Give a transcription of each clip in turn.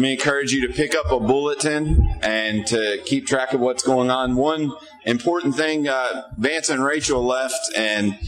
let me encourage you to pick up a bulletin and to keep track of what's going on. One important thing, uh, Vance and Rachel left and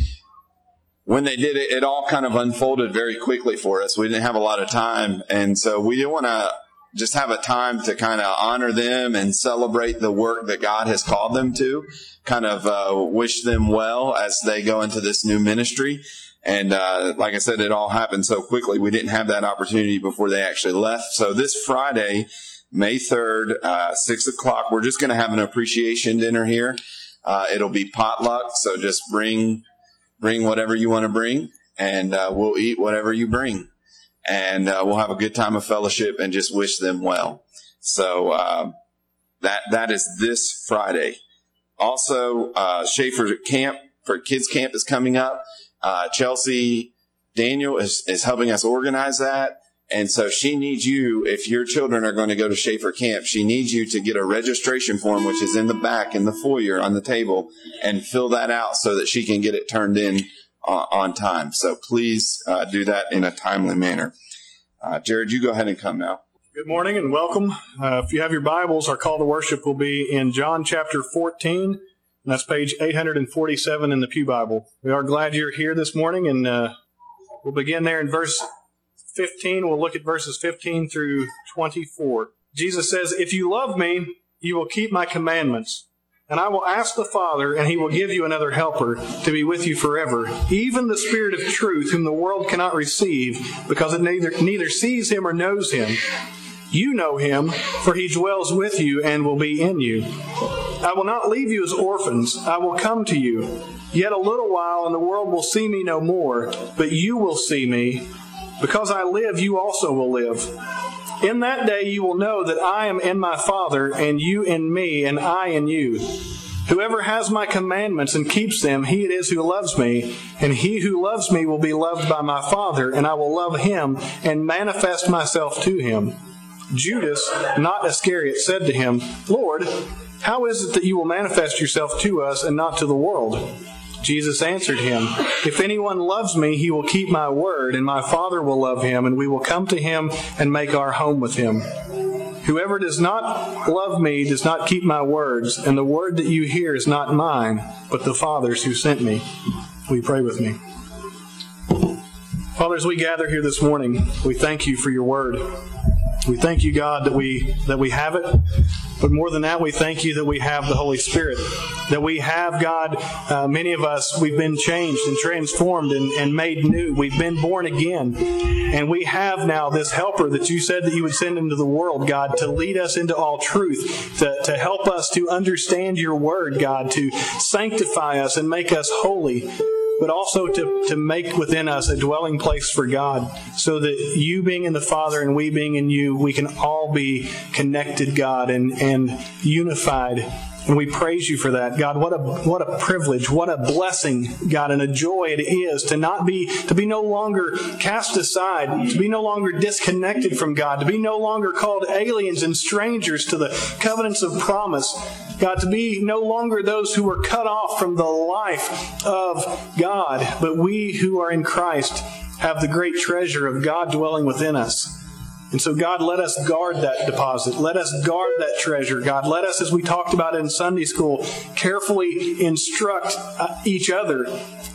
when they did it, it all kind of unfolded very quickly for us. We didn't have a lot of time. And so we didn't want to just have a time to kind of honor them and celebrate the work that God has called them to, kind of uh, wish them well as they go into this new ministry. And uh, like I said, it all happened so quickly. We didn't have that opportunity before they actually left. So this Friday, May 3rd, uh, 6 o'clock, we're just going to have an appreciation dinner here. Uh, it'll be potluck. So just bring, bring whatever you want to bring and uh, we'll eat whatever you bring. And uh, we'll have a good time of fellowship and just wish them well. So uh, that that is this Friday. Also, Schaefer Camp for Kids Camp is coming up. Uh, Chelsea Daniel is, is helping us organize that. And so she needs you, if your children are going to go to Schaefer Camp, she needs you to get a registration form, which is in the back in the foyer on the table, and fill that out so that she can get it turned in uh, on time. So please uh, do that in a timely manner. Uh, Jared, you go ahead and come now. Good morning and welcome. Uh, if you have your Bibles, our call to worship will be in John chapter 14 and that's page 847 in the Pew Bible. We are glad you're here this morning, and uh, we'll begin there in verse 15. We'll look at verses 15 through 24. Jesus says, If you love me, you will keep my commandments. And I will ask the Father, and he will give you another helper to be with you forever, even the Spirit of truth, whom the world cannot receive, because it neither, neither sees him or knows him. You know him, for he dwells with you and will be in you. I will not leave you as orphans. I will come to you. Yet a little while, and the world will see me no more, but you will see me. Because I live, you also will live. In that day you will know that I am in my Father, and you in me, and I in you. Whoever has my commandments and keeps them, he it is who loves me, and he who loves me will be loved by my Father, and I will love him and manifest myself to him. Judas, not Iscariot, said to him, Lord, how is it that you will manifest yourself to us and not to the world? Jesus answered him, If anyone loves me, he will keep my word, and my Father will love him, and we will come to him and make our home with him. Whoever does not love me does not keep my words, and the word that you hear is not mine, but the Father's who sent me. We pray with me? Father, as we gather here this morning, we thank you for your word. We thank you, God, that we that we have it. But more than that, we thank you that we have the Holy Spirit. That we have, God, uh, many of us, we've been changed and transformed and, and made new. We've been born again. And we have now this helper that you said that you would send into the world, God, to lead us into all truth, to, to help us to understand your word, God, to sanctify us and make us holy but also to, to make within us a dwelling place for God so that you being in the Father and we being in you, we can all be connected, God, and, and unified and we praise you for that. God, what a what a privilege, what a blessing, God, and a joy it is to not be to be no longer cast aside, to be no longer disconnected from God, to be no longer called aliens and strangers to the covenants of promise. God, to be no longer those who are cut off from the life of God, but we who are in Christ have the great treasure of God dwelling within us. And so, God, let us guard that deposit. Let us guard that treasure. God, let us, as we talked about in Sunday school, carefully instruct uh, each other,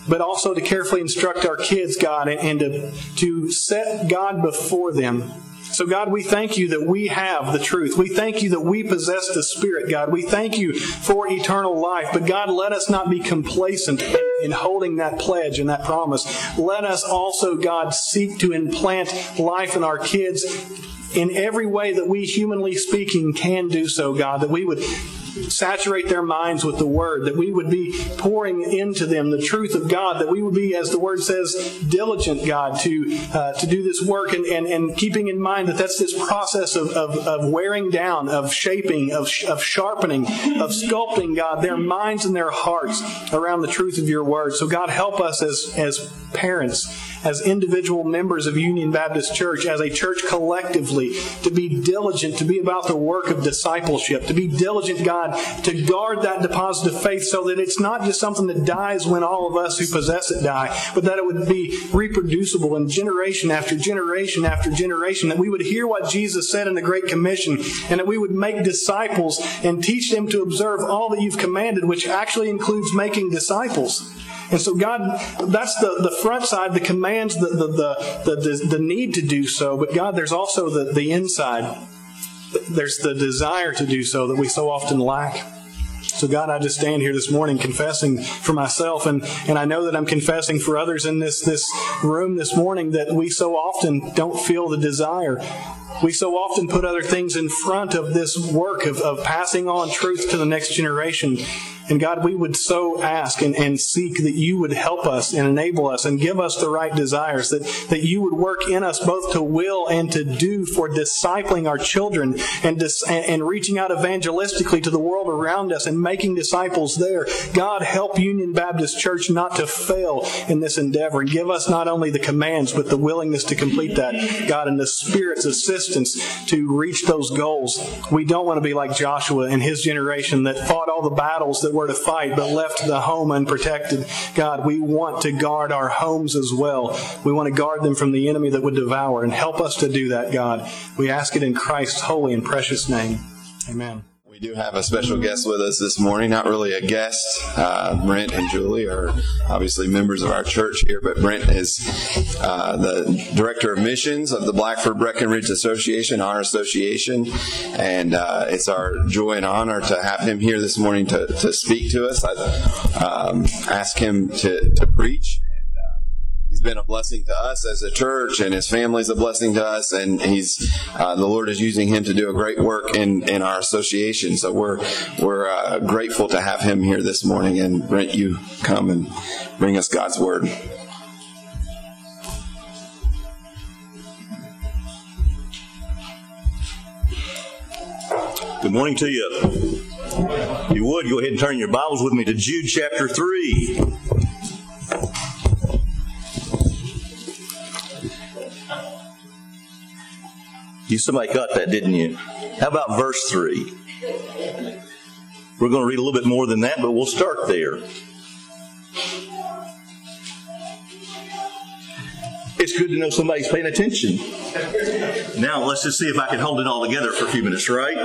but also to carefully instruct our kids, God, and to, to set God before them so, God, we thank you that we have the truth. We thank you that we possess the Spirit, God. We thank you for eternal life. But, God, let us not be complacent in holding that pledge and that promise. Let us also, God, seek to implant life in our kids in every way that we, humanly speaking, can do so, God. That we would saturate their minds with the Word, that we would be pouring into them the truth of God, that we would be, as the Word says, diligent, God, to uh, to do this work, and, and, and keeping in mind that that's this process of, of, of wearing down, of shaping, of, of sharpening, of sculpting, God, their minds and their hearts around the truth of your Word. So, God, help us as, as parents as individual members of Union Baptist Church, as a church collectively, to be diligent, to be about the work of discipleship, to be diligent, God, to guard that deposit of faith so that it's not just something that dies when all of us who possess it die, but that it would be reproducible in generation after generation after generation, that we would hear what Jesus said in the Great Commission, and that we would make disciples and teach them to observe all that you've commanded, which actually includes making disciples. And so, God, that's the, the front side, the commands, the, the, the, the, the need to do so. But, God, there's also the, the inside. There's the desire to do so that we so often lack. So, God, I just stand here this morning confessing for myself, and, and I know that I'm confessing for others in this, this room this morning that we so often don't feel the desire. We so often put other things in front of this work of, of passing on truth to the next generation. And God, we would so ask and, and seek that you would help us and enable us and give us the right desires, that, that you would work in us both to will and to do for discipling our children and, dis, and, and reaching out evangelistically to the world around us and making disciples there. God, help Union Baptist Church not to fail in this endeavor and give us not only the commands, but the willingness to complete that, God, and the Spirit's assistance to reach those goals. We don't want to be like Joshua and his generation that fought all the battles that were to fight but left the home unprotected. God, we want to guard our homes as well. We want to guard them from the enemy that would devour and help us to do that, God. We ask it in Christ's holy and precious name. Amen. We do have a special guest with us this morning. Not really a guest. Uh, Brent and Julie are obviously members of our church here, but Brent is uh, the director of missions of the Blackford Breckinridge Association, our association, and uh, it's our joy and honor to have him here this morning to, to speak to us. I um, asked him to, to preach he's been a blessing to us as a church, and his family's a blessing to us. And he's uh, the Lord is using him to do a great work in in our association. So we're we're uh, grateful to have him here this morning. And Brent, you come and bring us God's word. Good morning to you. If you would, go ahead and turn your Bibles with me to Jude chapter 3. You somebody got that, didn't you? How about verse 3? We're going to read a little bit more than that, but we'll start there. It's good to know somebody's paying attention. Now, let's just see if I can hold it all together for a few minutes, right?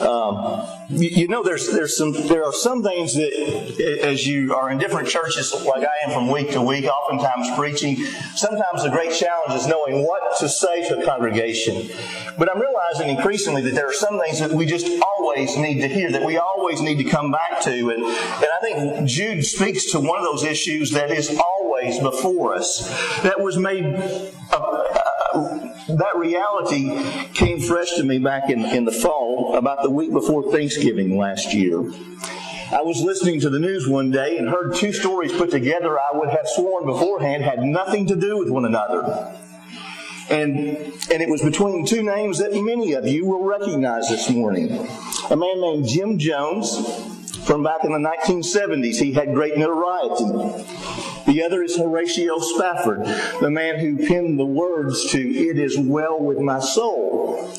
Um, you, know, there's there's some there are some things that as you are in different churches, like I am from week to week, oftentimes preaching. Sometimes the great challenge is knowing what to say to a congregation. But I'm realizing increasingly that there are some things that we just always need to hear, that we always need to come back to, and and I think Jude speaks to one of those issues that is always before us, that was made. Uh, that reality came fresh to me back in, in the fall, about the week before Thanksgiving last year. I was listening to the news one day and heard two stories put together I would have sworn beforehand had nothing to do with one another. And, and it was between two names that many of you will recognize this morning. A man named Jim Jones from back in the 1970s. He had great notoriety. The other is Horatio Spafford, the man who penned the words to It Is Well With My Soul.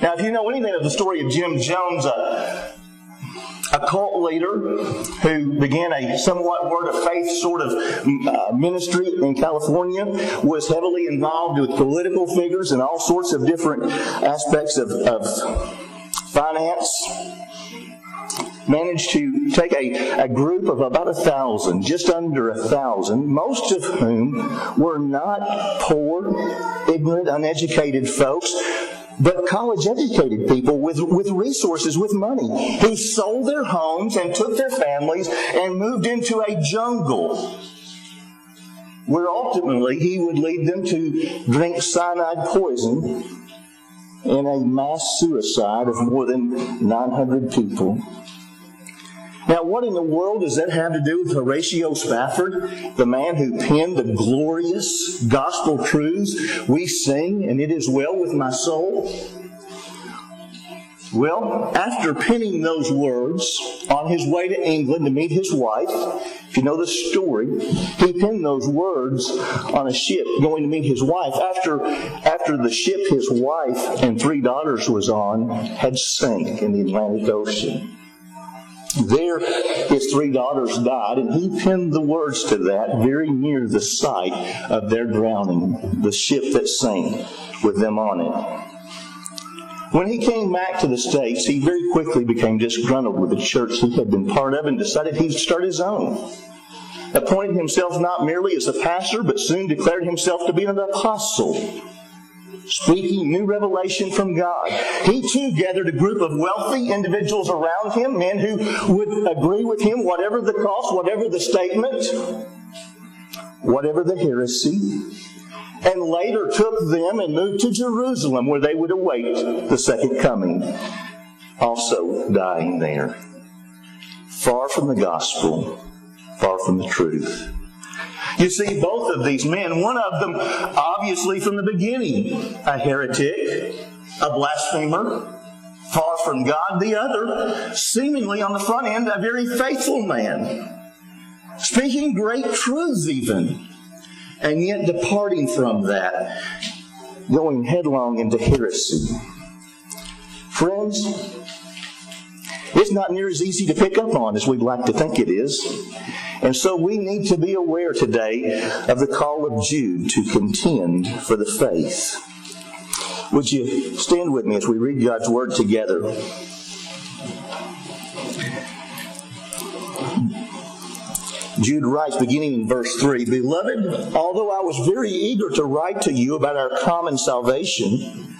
Now, if you know anything of the story of Jim Jones, a, a cult leader who began a somewhat word of faith sort of uh, ministry in California, was heavily involved with political figures and all sorts of different aspects of, of finance managed to take a, a group of about a thousand, just under a thousand, most of whom were not poor, ignorant, uneducated folks, but college educated people with, with resources, with money, who sold their homes and took their families and moved into a jungle where ultimately he would lead them to drink cyanide poison in a mass suicide of more than 900 people. Now, what in the world does that have to do with Horatio Spafford, the man who penned the glorious gospel truths we sing, and it is well with my soul? Well, after penning those words on his way to England to meet his wife, If you know the story, he penned those words on a ship going to meet his wife after, after the ship his wife and three daughters was on had sank in the Atlantic Ocean. There, his three daughters died, and he penned the words to that very near the site of their drowning, the ship that sank with them on it. When he came back to the States, he very quickly became disgruntled with the church he had been part of and decided he'd start his own. Appointed himself not merely as a pastor, but soon declared himself to be an apostle speaking new revelation from God. He too gathered a group of wealthy individuals around him, men who would agree with him, whatever the cost, whatever the statement, whatever the heresy, and later took them and moved to Jerusalem where they would await the second coming, also dying there. Far from the gospel, far from the truth. You see, both of these men, one of them obviously from the beginning, a heretic, a blasphemer, far from God, the other, seemingly on the front end, a very faithful man, speaking great truths even, and yet departing from that, going headlong into heresy. Friends, it's not near as easy to pick up on as we'd like to think it is. And so we need to be aware today of the call of Jude to contend for the faith. Would you stand with me as we read God's Word together? Jude writes, beginning in verse 3 Beloved, although I was very eager to write to you about our common salvation,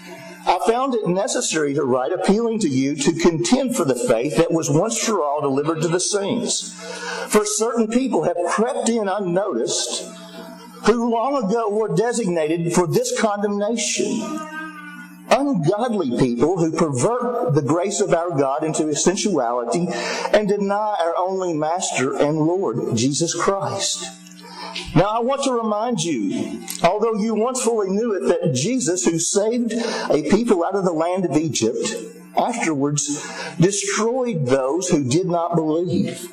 I found it necessary to write appealing to you to contend for the faith that was once for all delivered to the saints. For certain people have crept in unnoticed who long ago were designated for this condemnation. Ungodly people who pervert the grace of our God into sensuality and deny our only Master and Lord, Jesus Christ. Now, I want to remind you, although you once fully knew it, that Jesus, who saved a people out of the land of Egypt, afterwards destroyed those who did not believe.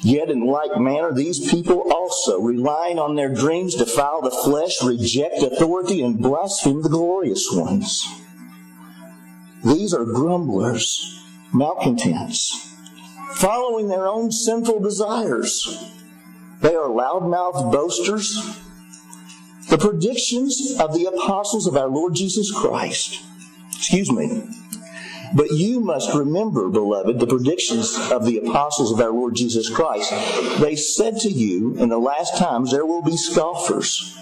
Yet, in like manner, these people also, relying on their dreams, defile the flesh, reject authority, and blaspheme the glorious ones. These are grumblers, malcontents following their own sinful desires. They are loudmouthed boasters. The predictions of the apostles of our Lord Jesus Christ. Excuse me. But you must remember, beloved, the predictions of the apostles of our Lord Jesus Christ. They said to you, in the last times there will be scoffers,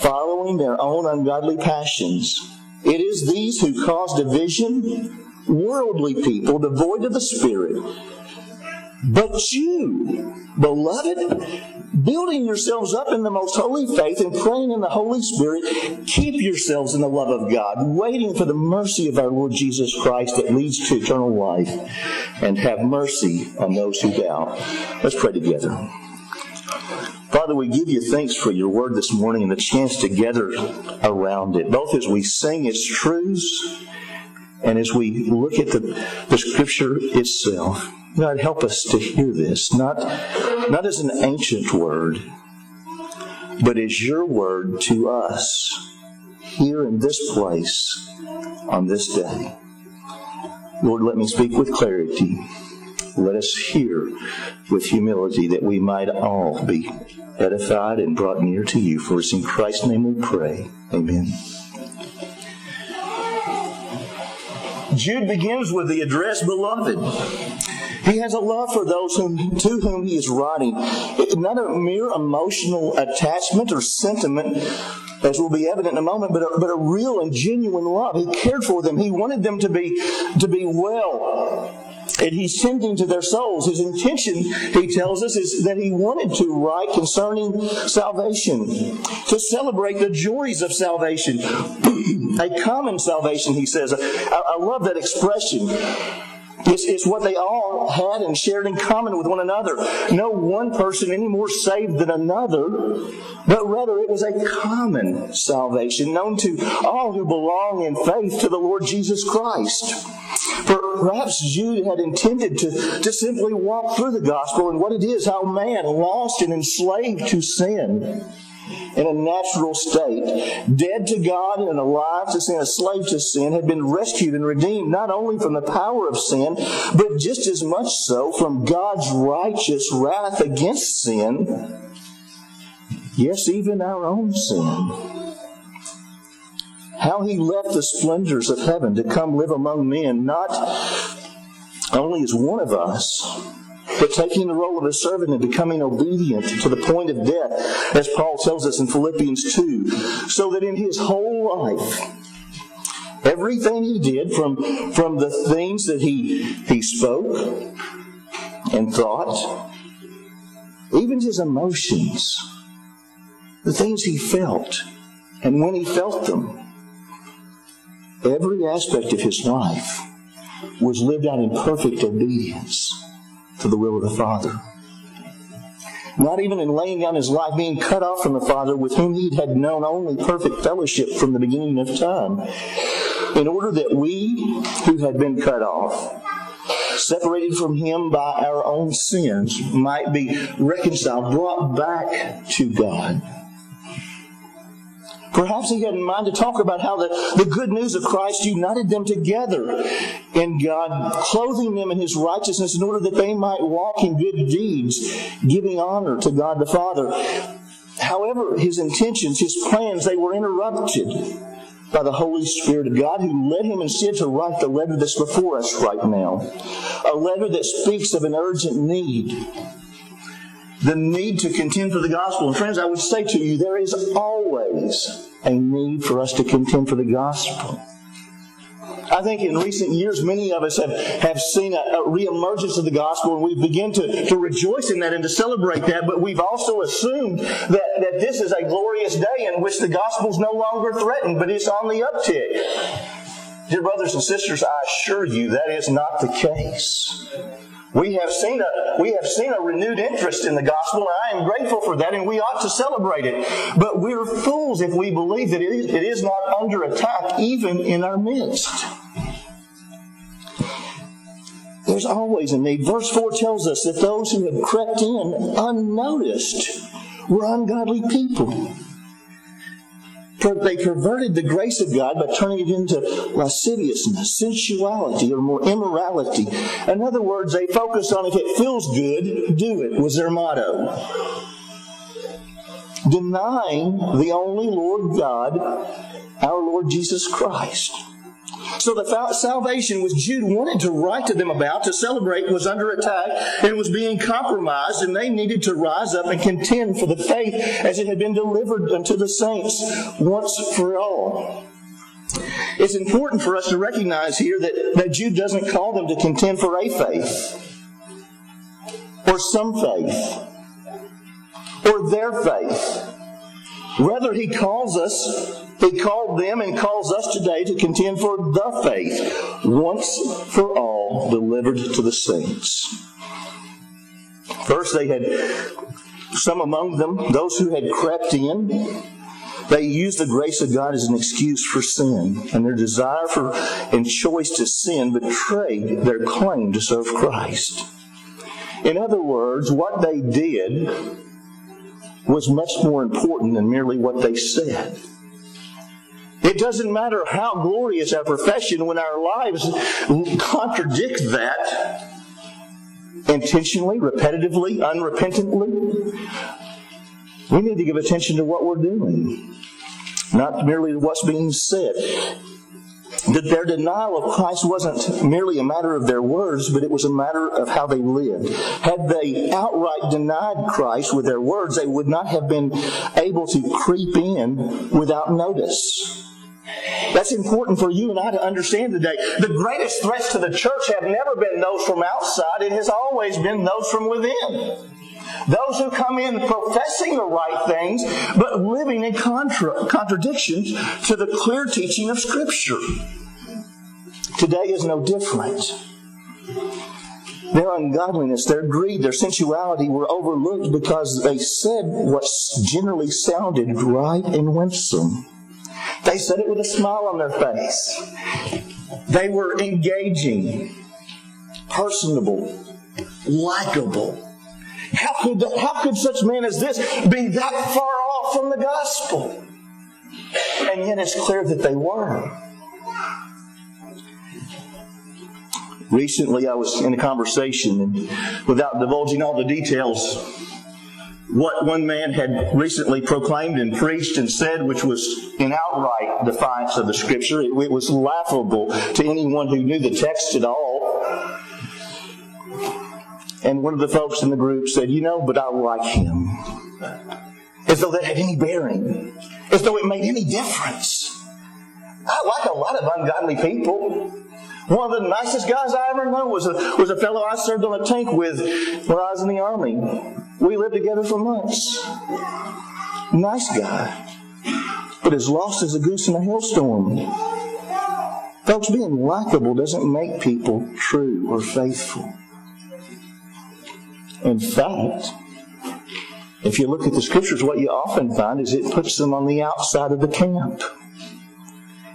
following their own ungodly passions. It is these who cause division, worldly people, devoid of the Spirit but you, beloved, building yourselves up in the most holy faith and praying in the Holy Spirit, keep yourselves in the love of God, waiting for the mercy of our Lord Jesus Christ that leads to eternal life, and have mercy on those who doubt. Let's pray together. Father, we give you thanks for your word this morning and the chance to gather around it, both as we sing its truths and as we look at the, the scripture itself. God, help us to hear this, not, not as an ancient word, but as your word to us here in this place on this day. Lord, let me speak with clarity. Let us hear with humility that we might all be edified and brought near to you. For it's in Christ's name we pray. Amen. Jude begins with the address, beloved. He has a love for those whom, to whom he is writing. Not a mere emotional attachment or sentiment, as will be evident in a moment, but a, but a real and genuine love. He cared for them. He wanted them to be, to be well. and he's tending to their souls. His intention, he tells us, is that he wanted to write concerning salvation, to celebrate the joys of salvation, a common salvation, he says. I, I love that expression. It's, it's, what they all had and shared in common with one another. No one person any more saved than another, but rather it was a common salvation known to all who belong in faith to the Lord Jesus Christ. For perhaps Jude had intended to, to simply walk through the gospel and what it is, how man, lost and enslaved to sin, in a natural state, dead to God and alive to sin, a slave to sin, had been rescued and redeemed not only from the power of sin, but just as much so from God's righteous wrath against sin. Yes, even our own sin. How he left the splendors of heaven to come live among men, not only as one of us, but taking the role of a servant and becoming obedient to the point of death, as Paul tells us in Philippians 2, so that in his whole life, everything he did, from, from the things that he, he spoke and thought, even his emotions, the things he felt, and when he felt them, every aspect of his life was lived out in perfect obedience to the will of the Father. Not even in laying down his life, being cut off from the Father, with whom he had known only perfect fellowship from the beginning of time, in order that we who had been cut off, separated from him by our own sins, might be reconciled, brought back to God. Perhaps he had in mind to talk about how the, the good news of Christ united them together in God, clothing them in his righteousness in order that they might walk in good deeds, giving honor to God the Father. However, his intentions, his plans, they were interrupted by the Holy Spirit of God who led him instead to write the letter that's before us right now. A letter that speaks of an urgent need the need to contend for the gospel. And friends, I would say to you, there is always a need for us to contend for the gospel. I think in recent years, many of us have, have seen a, a reemergence of the gospel, and we begin to, to rejoice in that and to celebrate that, but we've also assumed that, that this is a glorious day in which the gospel is no longer threatened, but it's on the uptick. Dear brothers and sisters, I assure you that is not the case. We have seen a we have seen a renewed interest in the gospel, and I am grateful for that, and we ought to celebrate it. But we're fools if we believe that it is, not under attack even in our midst. There's always a need. Verse 4 tells us that those who had crept in unnoticed were ungodly people they perverted the grace of God by turning it into lasciviousness, sensuality, or more immorality. In other words, they focused on if it feels good, do it, was their motto. Denying the only Lord God, our Lord Jesus Christ. So the salvation which Jude wanted to write to them about, to celebrate, was under attack and was being compromised, and they needed to rise up and contend for the faith as it had been delivered unto the saints once for all. It's important for us to recognize here that, that Jude doesn't call them to contend for a faith or some faith or their faith. Rather, he calls us he called them and calls us today to contend for the faith, once for all delivered to the saints. First, they had some among them, those who had crept in, they used the grace of God as an excuse for sin, and their desire for and choice to sin betrayed their claim to serve Christ. In other words, what they did was much more important than merely what they said. It doesn't matter how glorious our profession when our lives contradict that intentionally, repetitively, unrepentantly. We need to give attention to what we're doing, not merely to what's being said. That their denial of Christ wasn't merely a matter of their words, but it was a matter of how they lived. Had they outright denied Christ with their words, they would not have been able to creep in without notice. That's important for you and I to understand today. The greatest threats to the church have never been those from outside, it has always been those from within. Those who come in professing the right things, but living in contra- contradictions to the clear teaching of Scripture. Today is no different. Their ungodliness, their greed, their sensuality were overlooked because they said what generally sounded right and winsome. They said it with a smile on their face. They were engaging, personable, likable. How could, how could such men as this be that far off from the gospel? And yet it's clear that they were. Recently, I was in a conversation, and without divulging all the details, what one man had recently proclaimed and preached and said, which was in outright defiance of the Scripture, it, it was laughable to anyone who knew the text at all. And one of the folks in the group said, You know, but I like him. As though that had any bearing, as though it made any difference. I like a lot of ungodly people. One of the nicest guys I ever knew was a, was a fellow I served on a tank with when I was in the Army. We lived together for months. Nice guy. But as lost as a goose in a hailstorm. Folks, being likable doesn't make people true or faithful. In fact, if you look at the scriptures, what you often find is it puts them on the outside of the camp.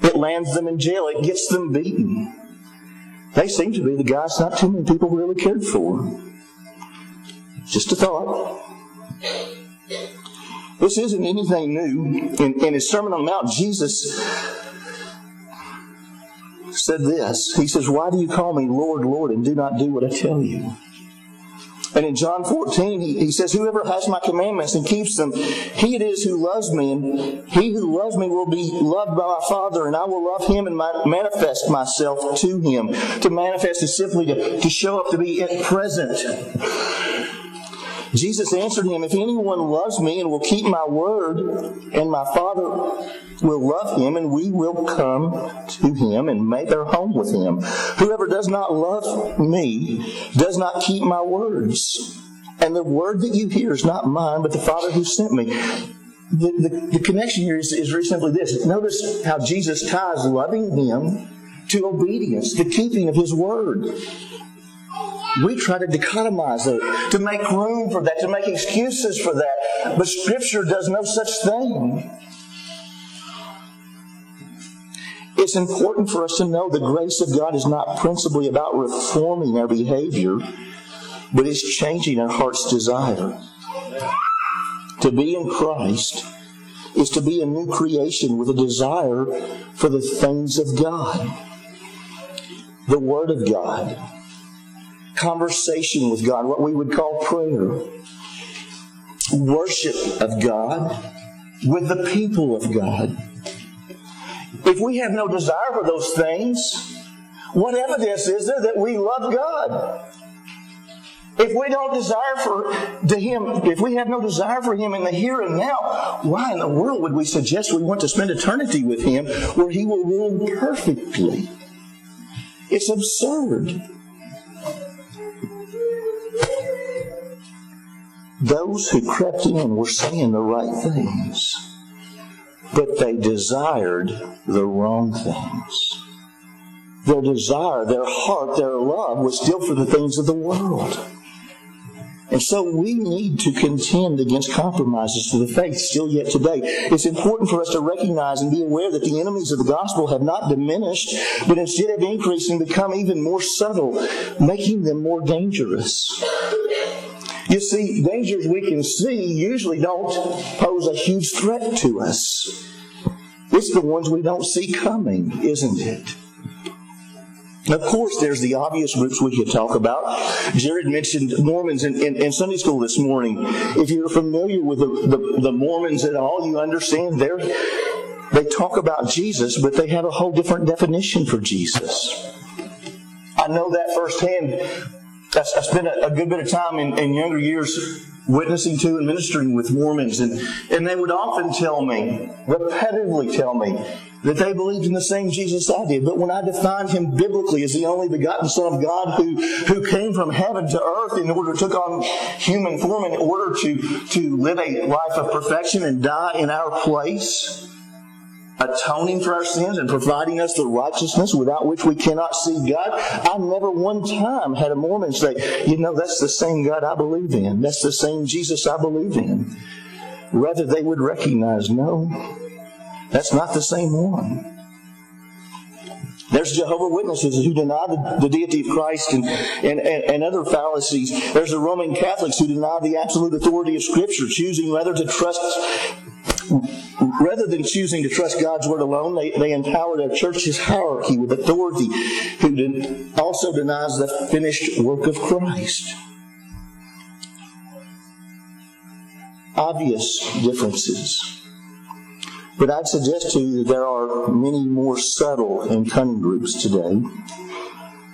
It lands them in jail. It gets them beaten. They seem to be the guys not too many people really cared for. Just a thought. This isn't anything new. In, in his Sermon on the Mount, Jesus said this. He says, Why do you call me Lord, Lord, and do not do what I tell you? And in John 14, he, he says, Whoever has my commandments and keeps them, he it is who loves me. And he who loves me will be loved by my Father, and I will love him and my, manifest myself to him. To manifest is simply to, to show up, to be present. Jesus answered him, If anyone loves me and will keep my word, and my Father will love him, and we will come to him and make our home with him. Whoever does not love me does not keep my words. And the word that you hear is not mine, but the Father who sent me. The, the, the connection here is, is very simply this. Notice how Jesus ties loving him to obedience, the keeping of his word. We try to dichotomize it, to make room for that, to make excuses for that. But Scripture does no such thing. It's important for us to know the grace of God is not principally about reforming our behavior, but it's changing our heart's desire. To be in Christ is to be a new creation with a desire for the things of God, the Word of God, conversation with God, what we would call prayer, worship of God with the people of God. If we have no desire for those things, what evidence is there that we love God? If we don't desire for to Him, if we have no desire for Him in the here and now, why in the world would we suggest we want to spend eternity with Him where He will rule perfectly? It's absurd. Those who crept in were saying the right things, but they desired the wrong things. Their desire, their heart, their love was still for the things of the world. And so we need to contend against compromises to the faith still yet today. It's important for us to recognize and be aware that the enemies of the gospel have not diminished, but instead have increased and become even more subtle, making them more dangerous. You see, dangers we can see usually don't pose a huge threat to us. It's the ones we don't see coming, isn't it? Of course, there's the obvious groups we could talk about. Jared mentioned Mormons in, in, in Sunday school this morning. If you're familiar with the, the, the Mormons at all, you understand they're, they talk about Jesus, but they have a whole different definition for Jesus. I know that firsthand. I, spent a, good bit of time in, in younger years witnessing to and ministering with Mormons, and, and they would often tell me, repetitively tell me, that they believed in the same Jesus I did. But when I defined him biblically as the only begotten Son of God who, who came from heaven to earth in order to took on human form in order to, to live a life of perfection and die in our place, atoning for our sins and providing us the righteousness without which we cannot see God. I never one time had a Mormon say, you know, that's the same God I believe in. That's the same Jesus I believe in. Rather, they would recognize, no, that's not the same one. There's Jehovah Witnesses who deny the, the deity of Christ and, and, and, and, other fallacies. There's the Roman Catholics who deny the absolute authority of Scripture, choosing rather to trust, rather than choosing to trust God's Word alone, they, they empower their church's hierarchy with authority, who also denies the finished work of Christ. Obvious differences. But I'd suggest to you that there are many more subtle and cunning groups today.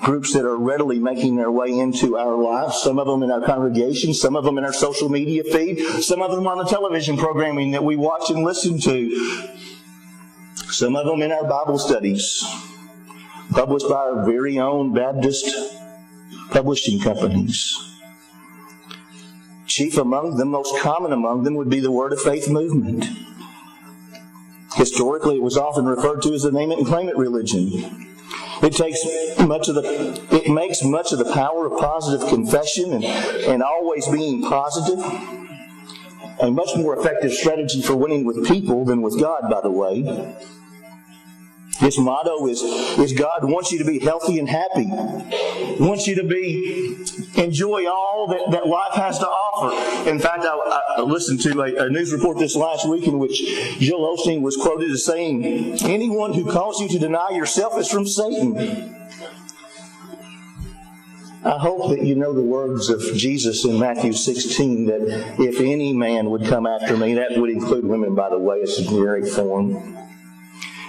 Groups that are readily making their way into our lives, some of them in our congregation, some of them in our social media feed, some of them on the television programming that we watch and listen to, some of them in our Bible studies, published by our very own Baptist publishing companies. Chief among them, most common among them, would be the Word of Faith movement. Historically, it was often referred to as the name it and claim it religion. It takes much of the it makes much of the power of positive confession and, and always being positive. A much more effective strategy for winning with people than with God, by the way. His motto is, is God wants you to be healthy and happy. Wants you to be enjoy all that, that life has to offer. In fact, I, I listened to a, a, news report this last week in which Joel Osteen was quoted as saying, Anyone who calls you to deny yourself is from Satan. I hope that you know the words of Jesus in Matthew 16 that if any man would come after me, that would include women, by the way, it's a generic form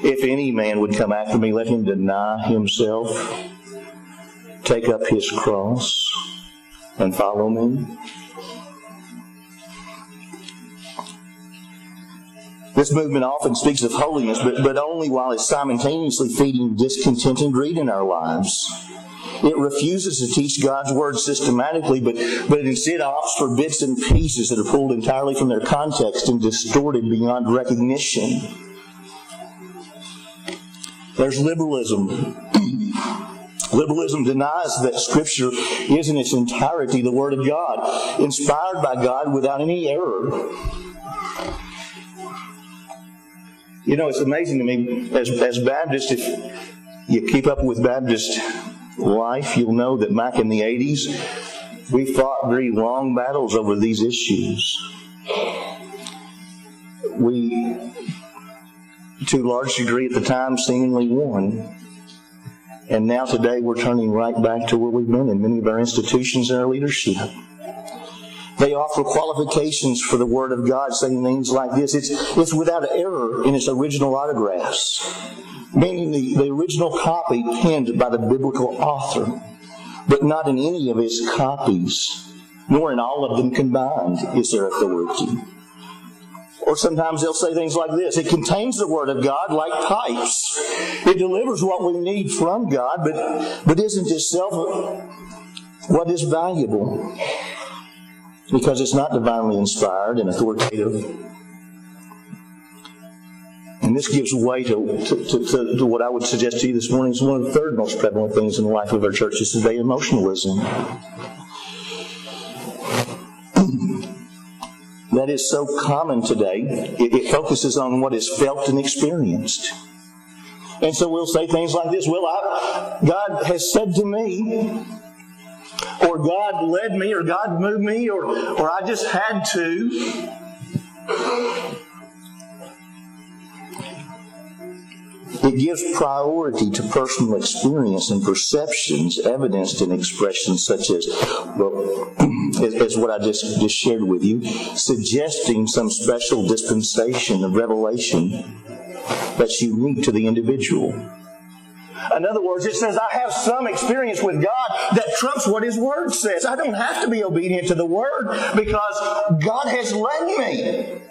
if any man would come after me, let him deny himself, take up his cross, and follow me. This movement often speaks of holiness, but, but only while it's simultaneously feeding discontent and greed in our lives. It refuses to teach God's word systematically, but, but instead opts for bits and pieces that are pulled entirely from their context and distorted beyond recognition. There's liberalism. Liberalism denies that Scripture is in its entirety the Word of God, inspired by God without any error. You know, it's amazing to me as, as Baptists, if you keep up with Baptist life, you'll know that back in the 80s, we fought very long battles over these issues. We to a large degree at the time seemingly won. And now today we're turning right back to where we've been in many of our institutions and our leadership. They offer qualifications for the Word of God, saying things like this. It's, it's without error in its original autographs, meaning the, the original copy penned by the biblical author, but not in any of its copies, nor in all of them combined is there authority. Or sometimes they'll say things like this It contains the Word of God like pipes. It delivers what we need from God, but, but isn't itself what is valuable. Because it's not divinely inspired and authoritative. And this gives way to, to, to, to, what I would suggest to you this morning is one of the third most prevalent things in the life of our churches today emotionalism that is so common today. It, it focuses on what is felt and experienced. And so we'll say things like this Well, I, God has said to me, or God led me, or God moved me, or, or I just had to. It gives priority to personal experience and perceptions evidenced in expressions such as, well, as what I just, just shared with you, suggesting some special dispensation of revelation that's unique to the individual. In other words, it says, I have some experience with God that trumps what His Word says. I don't have to be obedient to the Word because God has led me.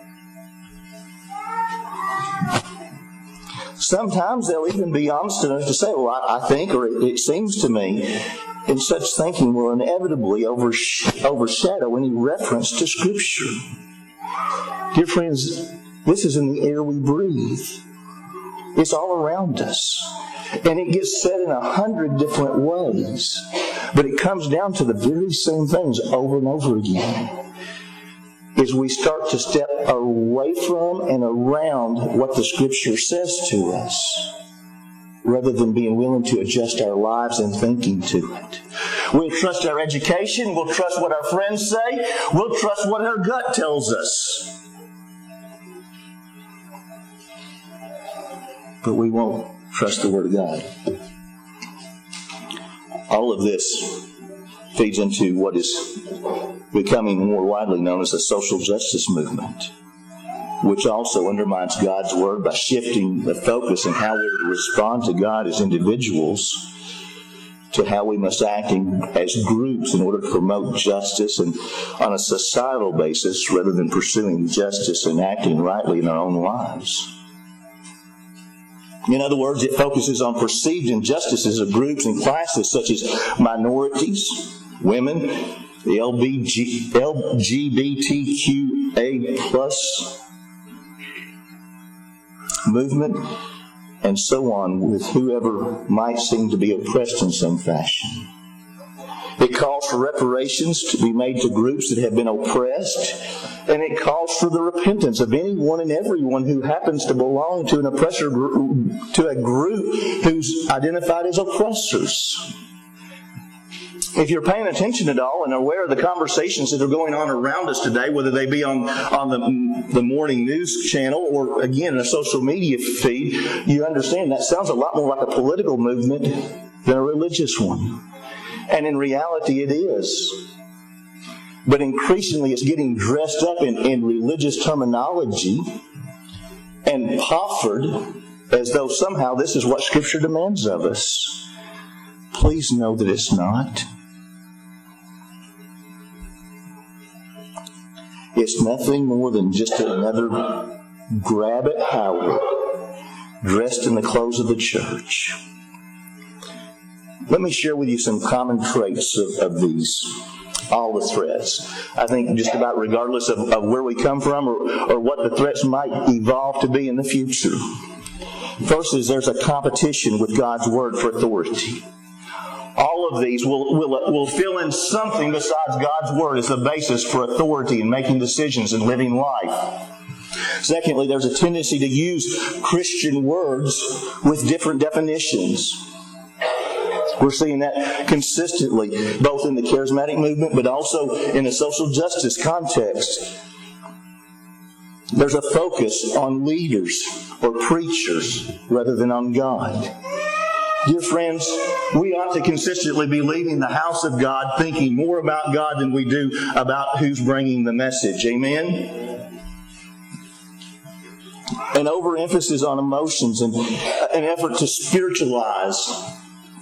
Sometimes they'll even be honest enough to say, Well, I, I think, or it, it, seems to me, and such thinking will inevitably overshadow any reference to Scripture. Dear friends, this is in the air we breathe, it's all around us. And it gets said in a hundred different ways. But it comes down to the very same things over and over again. As we start to step away from and around what the Scripture says to us, rather than being willing to adjust our lives and thinking to it. We'll trust our education, we'll trust what our friends say, we'll trust what our gut tells us. But we won't trust the Word of God. All of this feeds into what is becoming more widely known as the social justice movement, which also undermines God's Word by shifting the focus and how to respond to God as individuals to how we must act in, as groups in order to promote justice and on a societal basis rather than pursuing justice and acting rightly in our own lives. In other words, it focuses on perceived injustices of groups and classes such as minorities, women, the LBG, LGBTQA plus movement, and so on with whoever might seem to be oppressed in some fashion. It calls for reparations to be made to groups that have been oppressed. And it calls for the repentance of anyone and everyone who happens to belong to an oppressor to a group who's identified as oppressors. If you're paying attention at all and aware of the conversations that are going on around us today, whether they be on, on the, the morning news channel or again in a social media feed, you understand that sounds a lot more like a political movement than a religious one. And in reality, it is. But increasingly, it's getting dressed up in, in religious terminology and proffered as though somehow this is what Scripture demands of us. Please know that it's not. It's nothing more than just another grab at power dressed in the clothes of the church. Let me share with you some common traits of, of these all the threats. I think just about regardless of, of where we come from or, or what the threats might evolve to be in the future. First is there's a competition with God's word for authority. All of these will, will, will fill in something besides God's word as the basis for authority in making decisions and living life. Secondly, there's a tendency to use Christian words with different definitions. We're seeing that consistently, both in the charismatic movement, but also in a social justice context. There's a focus on leaders or preachers rather than on God. Dear friends, we ought to consistently be leaving the house of God thinking more about God than we do about who's bringing the message. Amen? An overemphasis on emotions and an effort to spiritualize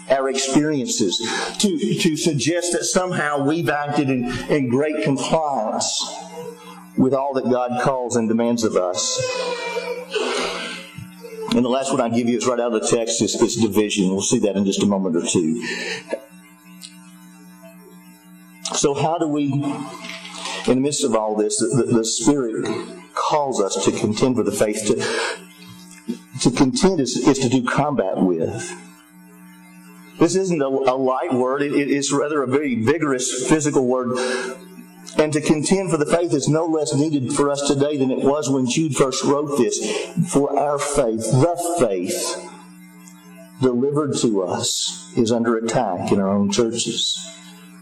our experiences, to, to suggest that somehow we've acted in, in great compliance with all that God calls and demands of us. And the last one I give you is right out of the text is, is division. We'll see that in just a moment or two. So, how do we, in the midst of all this, the, the Spirit calls us to contend for the faith. To, to contend is, is to do combat with. This isn't a, a light word, it, it is rather a very vigorous physical word. And to contend for the faith is no less needed for us today than it was when Jude first wrote this. For our faith, the faith delivered to us, is under attack in our own churches.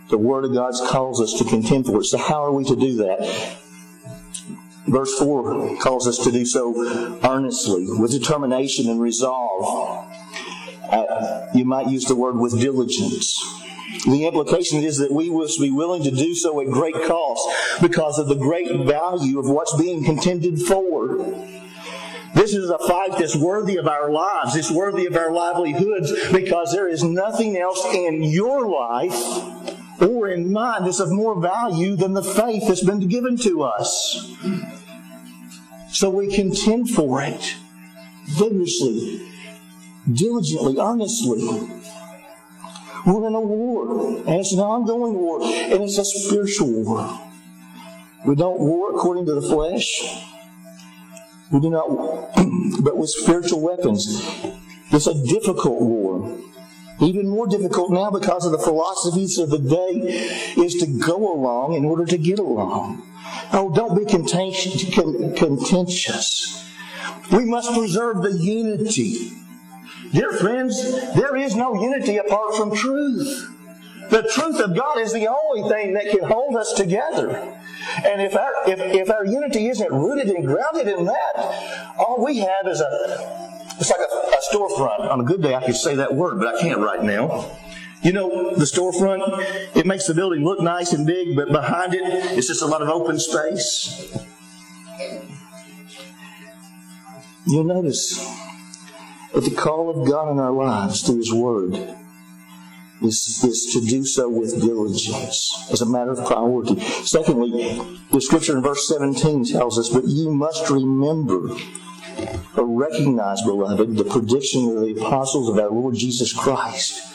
The Word of God calls us to contend for it. So, how are we to do that? Verse 4 calls us to do so earnestly, with determination and resolve uh, you might use the word with diligence. The implication is that we must be willing to do so at great cost because of the great value of what's being contended for. This is a fight that's worthy of our lives. It's worthy of our livelihoods because there is nothing else in your life or in mine that's of more value than the faith that's been given to us. So we contend for it vigorously diligently, earnestly. We're in a war, and it's an ongoing war, and it's a spiritual war. We don't war according to the flesh. We do not, but with spiritual weapons. It's a difficult war. Even more difficult now because of the philosophies of the day is to go along in order to get along. Oh, don't be contentious. We must preserve the unity. Dear friends, there is no unity apart from truth. The truth of God is the only thing that can hold us together. And if our, if, if our unity isn't rooted and grounded in that, all we have is a it's like a, a storefront. On a good day, I could say that word, but I can't right now. You know, the storefront, it makes the building look nice and big, but behind it, it's just a lot of open space. You'll notice that the call of God in our lives through His Word is, is to do so with diligence as a matter of priority. Secondly, the scripture in verse 17 tells us, But you must remember or recognize, beloved, the prediction of the apostles of our Lord Jesus Christ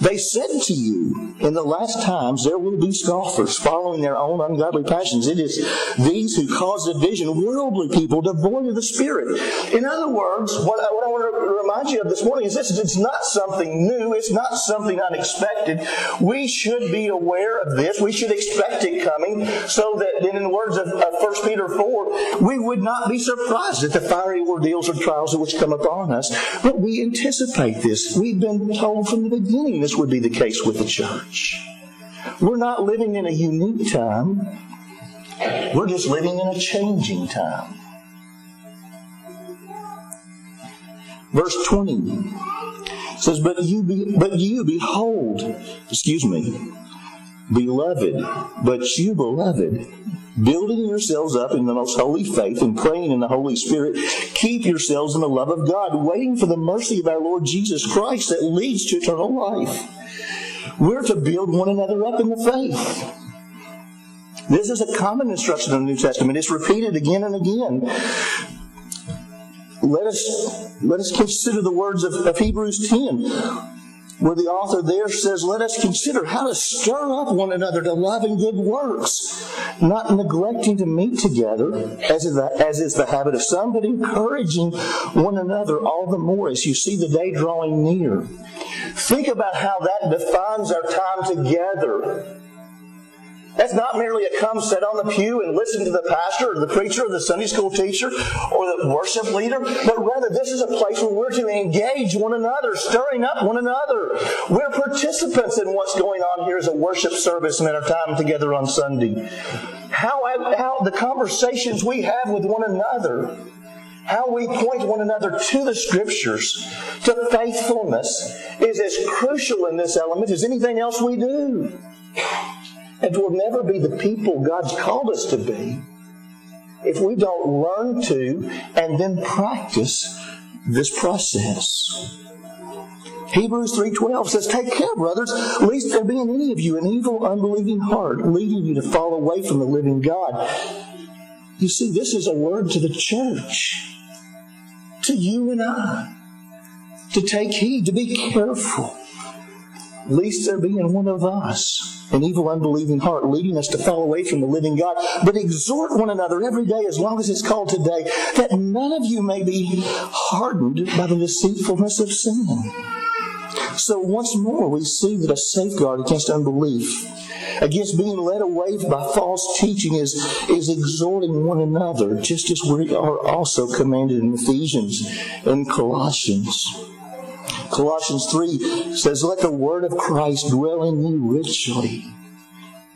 they said to you, in the last times there will be scoffers following their own ungodly passions. It is these who cause division, worldly people devoid of the Spirit. In other words, what I, what I want to remind you of this morning is this it's not something new, it's not something unexpected. We should be aware of this, we should expect it coming, so that in the words of, of 1 Peter 4, we would not be surprised at the fiery ordeals or trials which come upon us, but we anticipate this. We've been told from the beginning this would be the case with the church. We're not living in a unique time. We're just living in a changing time. Verse 20 says, But you be, but you behold, excuse me, beloved, but you beloved, building yourselves up in the most holy faith and praying in the Holy Spirit, keep yourselves in the love of God, waiting for the mercy of our Lord Jesus Christ that leads to eternal life. We're to build one another up in the faith. This is a common instruction in the New Testament. It's repeated again and again. Let us, let us consider the words of, of Hebrews 10 where the author there says, Let us consider how to stir up one another to love and good works, not neglecting to meet together, as is, the, as is the habit of some, but encouraging one another all the more as you see the day drawing near. Think about how that defines our time together that's not merely a come sit on the pew and listen to the pastor or the preacher or the Sunday school teacher or the worship leader, but rather this is a place where we're to engage one another, stirring up one another. We're participants in what's going on here as a worship service and in our time together on Sunday. How, how the conversations we have with one another how we point one another to the scriptures, to faithfulness, is as crucial in this element as anything else we do and we'll never be the people God's called us to be if we don't learn to and then practice this process. Hebrews 3.12 says, Take care, brothers, lest there be in any of you an evil, unbelieving heart, leading you to fall away from the living God. You see, this is a word to the church, to you and I, to take heed, to be careful, lest there be in one of us an evil, unbelieving heart, leading us to fall away from the living God. But exhort one another every day, as long as it's called today, that none of you may be hardened by the deceitfulness of sin. So once more, we see that a safeguard against unbelief, against being led away by false teaching, is, is exhorting one another, just as we are also commanded in Ephesians and Colossians. Colossians 3 says, Let the word of Christ dwell in you richly,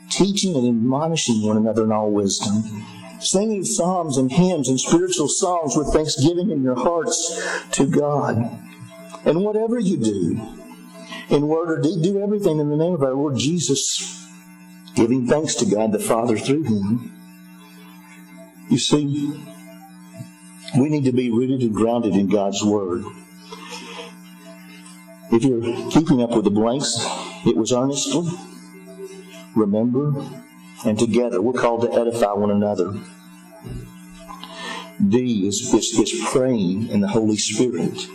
teaching and admonishing one another in all wisdom, singing psalms and hymns and spiritual songs with thanksgiving in your hearts to God. And whatever you do, in word or deed, do everything in the name of our Lord Jesus, giving thanks to God the Father through him. You see, we need to be rooted and grounded in God's Word. If you're keeping up with the blanks, it was earnestly, remember, and together. We're called to edify one another. D is, is, is praying in the Holy Spirit.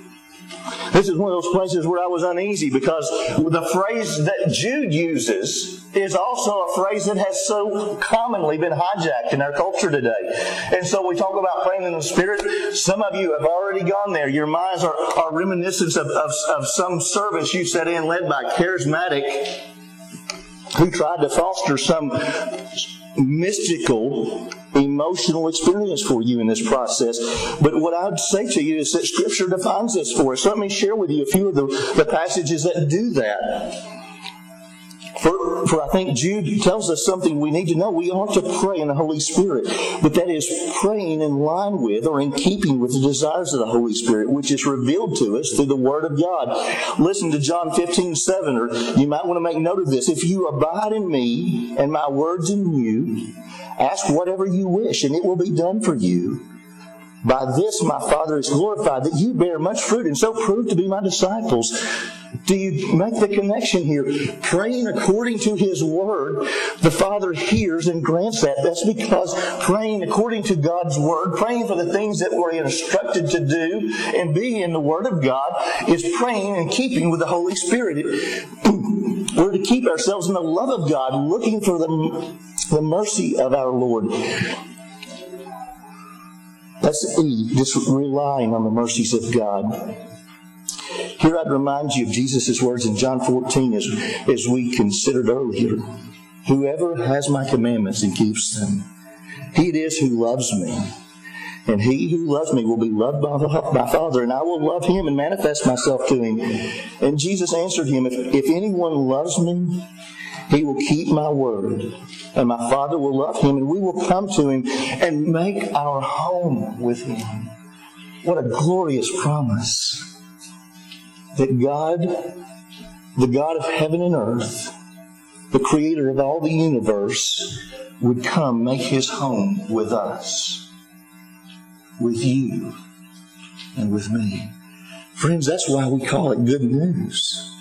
This is one of those places where I was uneasy because the phrase that Jude uses is also a phrase that has so commonly been hijacked in our culture today. And so we talk about praying in the Spirit. Some of you have already gone there. Your minds are, are reminiscent of, of, of some service you sat in led by charismatic who tried to foster some mystical emotional experience for you in this process. But what I'd say to you is that Scripture defines this for us. Let me share with you a few of the, the passages that do that. For, for I think Jude tells us something we need to know. We ought to pray in the Holy Spirit, but that is praying in line with or in keeping with the desires of the Holy Spirit, which is revealed to us through the Word of God. Listen to John 15, 7, or you might want to make note of this. If you abide in me and my words in you, ask whatever you wish, and it will be done for you. By this my Father is glorified, that you bear much fruit and so prove to be my disciples. Do you make the connection here? Praying according to His Word, the Father hears and grants that. That's because praying according to God's Word, praying for the things that we're instructed to do and be in the Word of God, is praying and keeping with the Holy Spirit. We're to keep ourselves in the love of God, looking for the, the mercy of our Lord. That's E, just relying on the mercies of God. Here I'd remind you of Jesus' words in John 14 as, as we considered earlier. Whoever has my commandments and keeps them, he it is who loves me. And he who loves me will be loved by my Father, and I will love him and manifest myself to him. And Jesus answered him, If, if anyone loves me, he will keep my word, and my Father will love him, and we will come to him and make our home with him. What a glorious promise that God, the God of heaven and earth, the creator of all the universe, would come make his home with us, with you, and with me. Friends, that's why we call it good news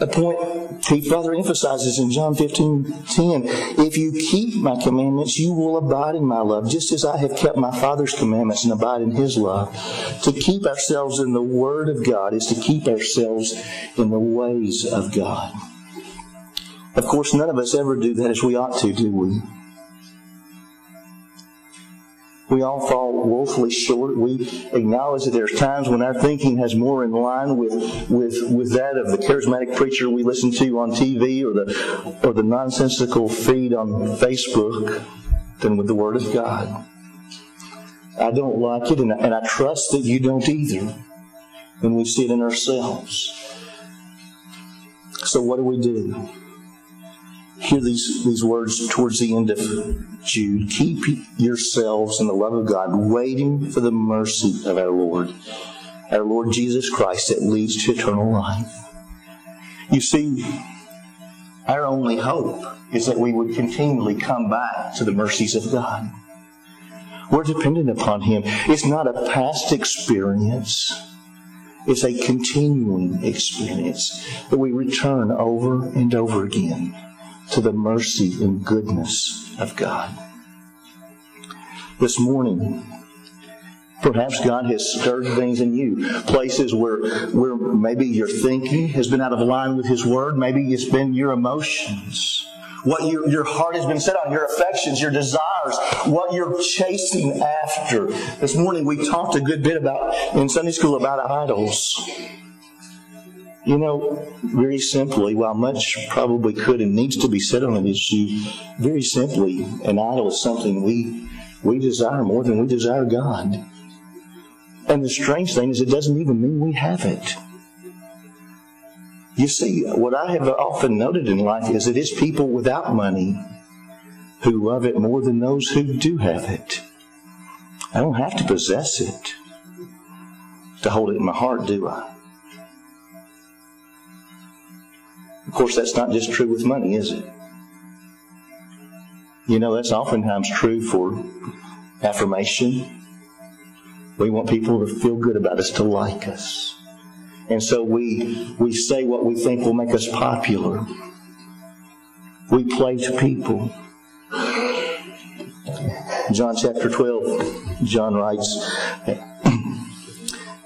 a point he further emphasizes in John 15 10. If you keep my commandments, you will abide in my love, just as I have kept my Father's commandments and abide in his love. To keep ourselves in the Word of God is to keep ourselves in the ways of God. Of course, none of us ever do that as we ought to, do we? We all fall woefully short. We acknowledge that there's times when our thinking has more in line with, with, with that of the charismatic preacher we listen to on TV or the, or the nonsensical feed on Facebook than with the Word of God. I don't like it, and I, and I trust that you don't either when we see it in ourselves. So, what do we do? Hear these, these words towards the end of Jude. Keep yourselves in the love of God, waiting for the mercy of our Lord, our Lord Jesus Christ that leads to eternal life. You see, our only hope is that we would continually come back to the mercies of God. We're dependent upon Him. It's not a past experience. It's a continuing experience that we return over and over again to the mercy and goodness of God. This morning, perhaps God has stirred things in you, places where, where maybe your thinking has been out of line with His Word, maybe it's been your emotions. What your, your heart has been set on, your affections, your desires, what you're chasing after. This morning we talked a good bit about in Sunday school about idols. You know, very simply, while much probably could and needs to be said on an issue, very simply, an idol is something we we desire more than we desire God. And the strange thing is, it doesn't even mean we have it. You see, what I have often noted in life is that it's people without money who love it more than those who do have it. I don't have to possess it to hold it in my heart, do I? Of course, that's not just true with money, is it? You know, that's oftentimes true for affirmation. We want people to feel good about us, to like us. And so we, we say what we think will make us popular. We play to people. John chapter 12, John writes,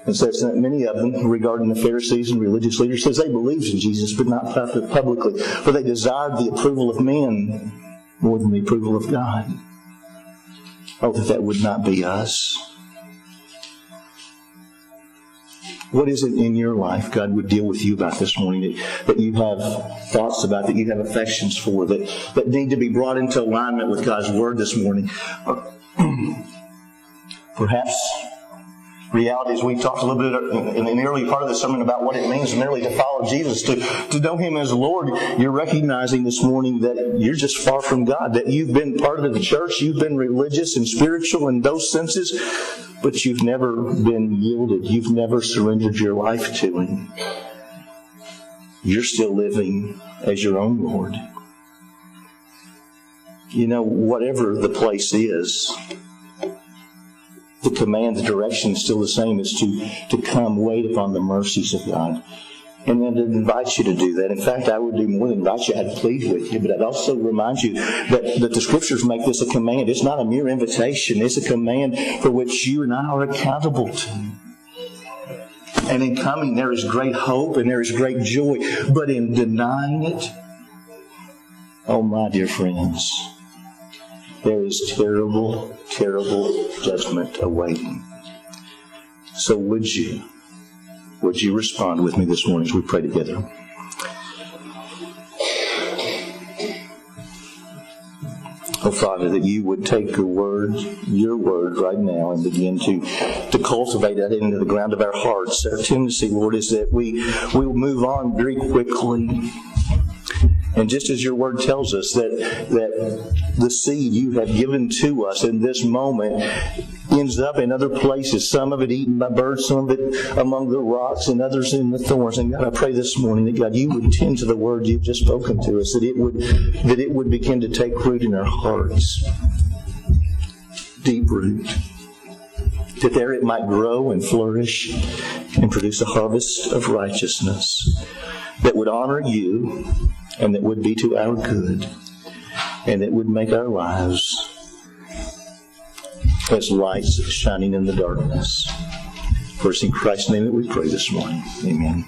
It says that many of them, regarding the Pharisees and religious leaders, says they believed in Jesus, but not pub- publicly, for they desired the approval of men more than the approval of God. Oh, that that would not be us. What is it in your life God would deal with you about this morning that, that you have thoughts about, that you have affections for, that, that need to be brought into alignment with God's Word this morning? Perhaps realities we talked a little bit in, the early part of the sermon about what it means merely to follow Jesus, to, to know Him as Lord. You're recognizing this morning that you're just far from God, that you've been part of the church, you've been religious and spiritual in those senses, but you've never been yielded. You've never surrendered your life to Him. You're still living as your own Lord. You know, whatever the place is, the command, the direction is still the same is to, to come wait upon the mercies of God. And then it invites you to do that. In fact, I would do more than invite you. I'd plead with you, but I'd also remind you that, that the scriptures make this a command. It's not a mere invitation. It's a command for which you and I are accountable to. And in coming, there is great hope and there is great joy. But in denying it, oh my dear friends, there is terrible, terrible judgment awaiting. So would you, would you respond with me this morning as we pray together? Oh, Father, that you would take your word, your word right now, and begin to, to cultivate that into the ground of our hearts. Our tendency, Lord, is that we, we will move on very quickly. And just as your word tells us that, that the seed you have given to us in this moment ends up in other places, some of it eaten by birds, some of it among the rocks, and others in the thorns. And God, I pray this morning that God, you would tend to the word you've just spoken to us, that it would that it would begin to take root in our hearts. Deep root. That there it might grow and flourish and produce a harvest of righteousness that would honor you and that would be to our good and that would make our lives as lights shining in the darkness. For it's in Christ's name that we pray this morning. Amen.